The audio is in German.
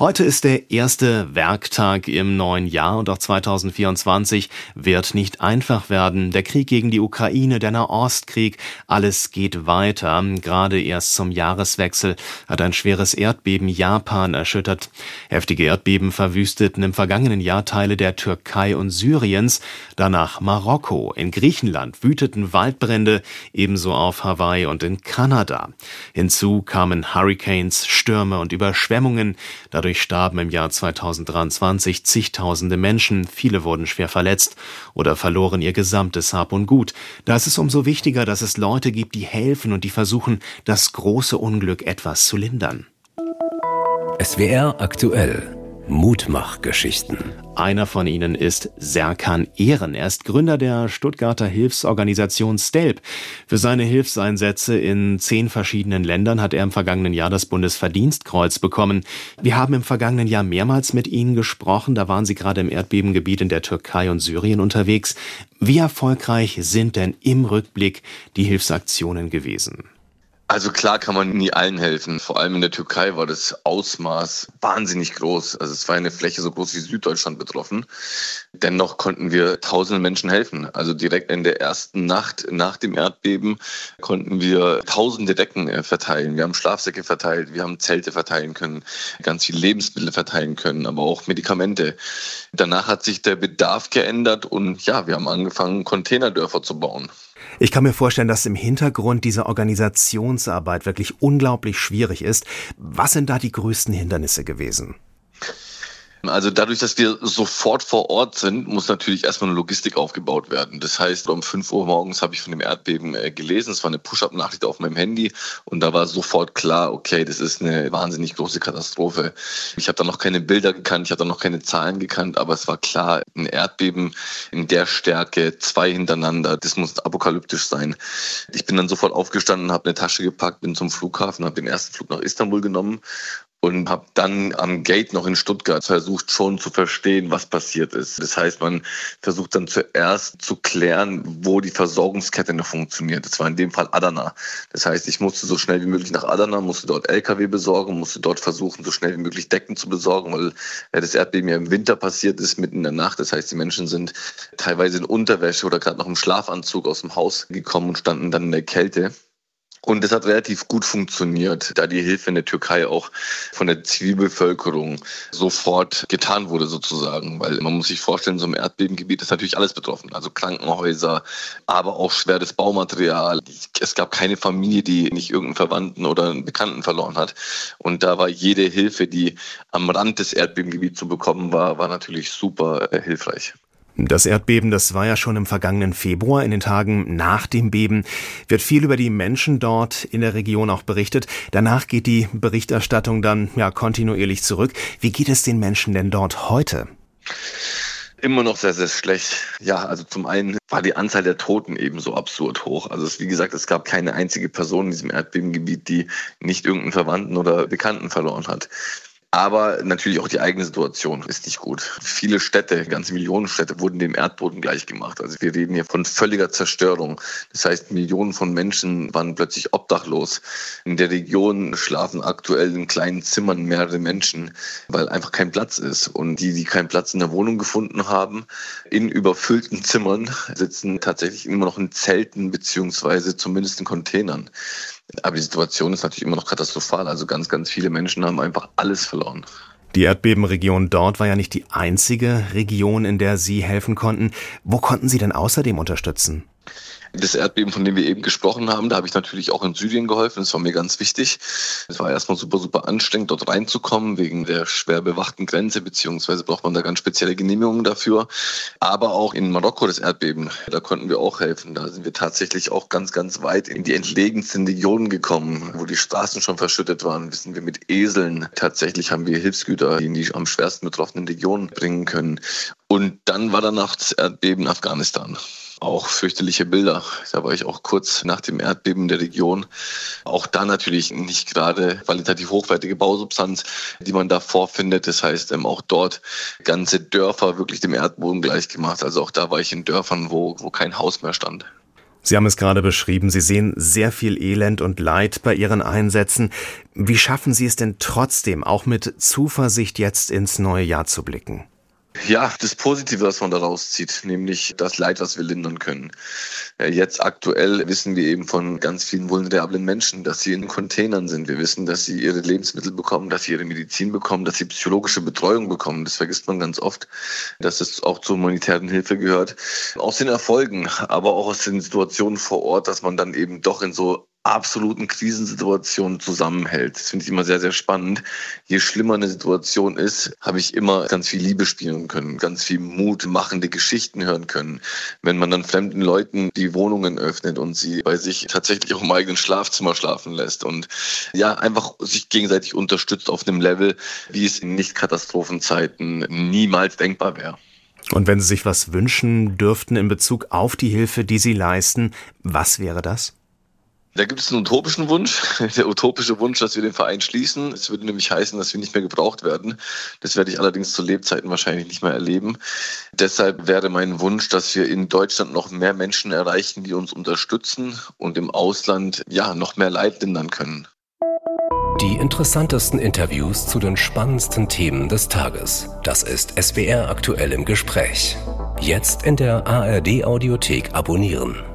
Heute ist der erste Werktag im neuen Jahr und auch 2024 wird nicht einfach werden. Der Krieg gegen die Ukraine, der Nahostkrieg, alles geht weiter. Gerade erst zum Jahreswechsel hat ein schweres Erdbeben Japan erschüttert. Heftige Erdbeben verwüsteten im vergangenen Jahr Teile der Türkei und Syriens, danach Marokko. In Griechenland wüteten Waldbrände, ebenso auf Hawaii und in Kanada. Hinzu kamen Hurricanes, Stürme und Überschwemmungen. Dadurch Dadurch starben im Jahr 2023 zigtausende Menschen, viele wurden schwer verletzt oder verloren ihr gesamtes Hab und Gut. Da ist es umso wichtiger, dass es Leute gibt, die helfen und die versuchen, das große Unglück etwas zu lindern. SWR aktuell Mutmachgeschichten. Einer von ihnen ist Serkan Ehren. Er ist Gründer der Stuttgarter Hilfsorganisation STELP. Für seine Hilfseinsätze in zehn verschiedenen Ländern hat er im vergangenen Jahr das Bundesverdienstkreuz bekommen. Wir haben im vergangenen Jahr mehrmals mit Ihnen gesprochen. Da waren Sie gerade im Erdbebengebiet in der Türkei und Syrien unterwegs. Wie erfolgreich sind denn im Rückblick die Hilfsaktionen gewesen? Also klar kann man nie allen helfen. Vor allem in der Türkei war das Ausmaß wahnsinnig groß. Also es war eine Fläche so groß wie Süddeutschland betroffen. Dennoch konnten wir tausenden Menschen helfen. Also direkt in der ersten Nacht nach dem Erdbeben konnten wir tausende Decken äh, verteilen. Wir haben Schlafsäcke verteilt, wir haben Zelte verteilen können, ganz viele Lebensmittel verteilen können, aber auch Medikamente. Danach hat sich der Bedarf geändert und ja, wir haben angefangen, Containerdörfer zu bauen. Ich kann mir vorstellen, dass im Hintergrund diese Organisationsarbeit wirklich unglaublich schwierig ist. Was sind da die größten Hindernisse gewesen? Also dadurch, dass wir sofort vor Ort sind, muss natürlich erstmal eine Logistik aufgebaut werden. Das heißt, um 5 Uhr morgens habe ich von dem Erdbeben äh, gelesen. Es war eine Push-up-Nachricht auf meinem Handy und da war sofort klar, okay, das ist eine wahnsinnig große Katastrophe. Ich habe da noch keine Bilder gekannt, ich habe da noch keine Zahlen gekannt, aber es war klar, ein Erdbeben in der Stärke, zwei hintereinander, das muss apokalyptisch sein. Ich bin dann sofort aufgestanden, habe eine Tasche gepackt, bin zum Flughafen, habe den ersten Flug nach Istanbul genommen und habe dann am Gate noch in Stuttgart versucht schon zu verstehen, was passiert ist. Das heißt, man versucht dann zuerst zu klären, wo die Versorgungskette noch funktioniert. Das war in dem Fall Adana. Das heißt, ich musste so schnell wie möglich nach Adana, musste dort LKW besorgen, musste dort versuchen, so schnell wie möglich Decken zu besorgen, weil das Erdbeben ja im Winter passiert ist, mitten in der Nacht. Das heißt, die Menschen sind teilweise in Unterwäsche oder gerade noch im Schlafanzug aus dem Haus gekommen und standen dann in der Kälte. Und das hat relativ gut funktioniert, da die Hilfe in der Türkei auch von der Zivilbevölkerung sofort getan wurde sozusagen. Weil man muss sich vorstellen, so im Erdbebengebiet ist natürlich alles betroffen. Also Krankenhäuser, aber auch schweres Baumaterial. Es gab keine Familie, die nicht irgendeinen Verwandten oder einen Bekannten verloren hat. Und da war jede Hilfe, die am Rand des Erdbebengebiets zu bekommen war, war natürlich super äh, hilfreich. Das Erdbeben, das war ja schon im vergangenen Februar, in den Tagen nach dem Beben, wird viel über die Menschen dort in der Region auch berichtet. Danach geht die Berichterstattung dann ja kontinuierlich zurück. Wie geht es den Menschen denn dort heute? Immer noch sehr, sehr schlecht. Ja, also zum einen war die Anzahl der Toten ebenso absurd hoch. Also es, wie gesagt, es gab keine einzige Person in diesem Erdbebengebiet, die nicht irgendeinen Verwandten oder Bekannten verloren hat. Aber natürlich auch die eigene Situation ist nicht gut. Viele Städte, ganze Millionenstädte wurden dem Erdboden gleichgemacht. Also wir reden hier von völliger Zerstörung. Das heißt, Millionen von Menschen waren plötzlich obdachlos. In der Region schlafen aktuell in kleinen Zimmern mehrere Menschen, weil einfach kein Platz ist. Und die, die keinen Platz in der Wohnung gefunden haben, in überfüllten Zimmern sitzen tatsächlich immer noch in Zelten beziehungsweise zumindest in Containern. Aber die Situation ist natürlich immer noch katastrophal. Also ganz, ganz viele Menschen haben einfach alles verloren. Die Erdbebenregion dort war ja nicht die einzige Region, in der Sie helfen konnten. Wo konnten Sie denn außerdem unterstützen? Das Erdbeben, von dem wir eben gesprochen haben, da habe ich natürlich auch in Syrien geholfen. Das war mir ganz wichtig. Es war erstmal super, super anstrengend, dort reinzukommen, wegen der schwer bewachten Grenze, beziehungsweise braucht man da ganz spezielle Genehmigungen dafür. Aber auch in Marokko das Erdbeben, da konnten wir auch helfen. Da sind wir tatsächlich auch ganz, ganz weit in die entlegensten Regionen gekommen, wo die Straßen schon verschüttet waren. Wissen wir mit Eseln. Tatsächlich haben wir Hilfsgüter in die am schwersten betroffenen Regionen bringen können. Und dann war danach das Erdbeben Afghanistan auch fürchterliche Bilder. Da war ich auch kurz nach dem Erdbeben der Region. Auch da natürlich nicht gerade qualitativ hochwertige Bausubstanz, die man da vorfindet. Das heißt, ähm, auch dort ganze Dörfer wirklich dem Erdboden gleichgemacht. Also auch da war ich in Dörfern, wo, wo kein Haus mehr stand. Sie haben es gerade beschrieben, Sie sehen sehr viel Elend und Leid bei Ihren Einsätzen. Wie schaffen Sie es denn trotzdem, auch mit Zuversicht jetzt ins neue Jahr zu blicken? Ja, das Positive, was man daraus zieht, nämlich das Leid, was wir lindern können. Jetzt aktuell wissen wir eben von ganz vielen vulnerablen Menschen, dass sie in Containern sind. Wir wissen, dass sie ihre Lebensmittel bekommen, dass sie ihre Medizin bekommen, dass sie psychologische Betreuung bekommen. Das vergisst man ganz oft, dass es auch zur humanitären Hilfe gehört. Aus den Erfolgen, aber auch aus den Situationen vor Ort, dass man dann eben doch in so absoluten Krisensituationen zusammenhält. Das finde ich immer sehr, sehr spannend. Je schlimmer eine Situation ist, habe ich immer ganz viel Liebe spielen können, ganz viel Mut machende Geschichten hören können. Wenn man dann fremden Leuten die Wohnungen öffnet und sie bei sich tatsächlich auch im eigenen Schlafzimmer schlafen lässt und ja, einfach sich gegenseitig unterstützt auf einem Level, wie es in Nicht-Katastrophenzeiten niemals denkbar wäre. Und wenn Sie sich was wünschen dürften in Bezug auf die Hilfe, die Sie leisten, was wäre das? Da gibt es einen utopischen Wunsch. Der utopische Wunsch, dass wir den Verein schließen. Es würde nämlich heißen, dass wir nicht mehr gebraucht werden. Das werde ich allerdings zu Lebzeiten wahrscheinlich nicht mehr erleben. Deshalb wäre mein Wunsch, dass wir in Deutschland noch mehr Menschen erreichen, die uns unterstützen und im Ausland ja noch mehr Leid lindern können. Die interessantesten Interviews zu den spannendsten Themen des Tages. Das ist SWR aktuell im Gespräch. Jetzt in der ARD Audiothek abonnieren.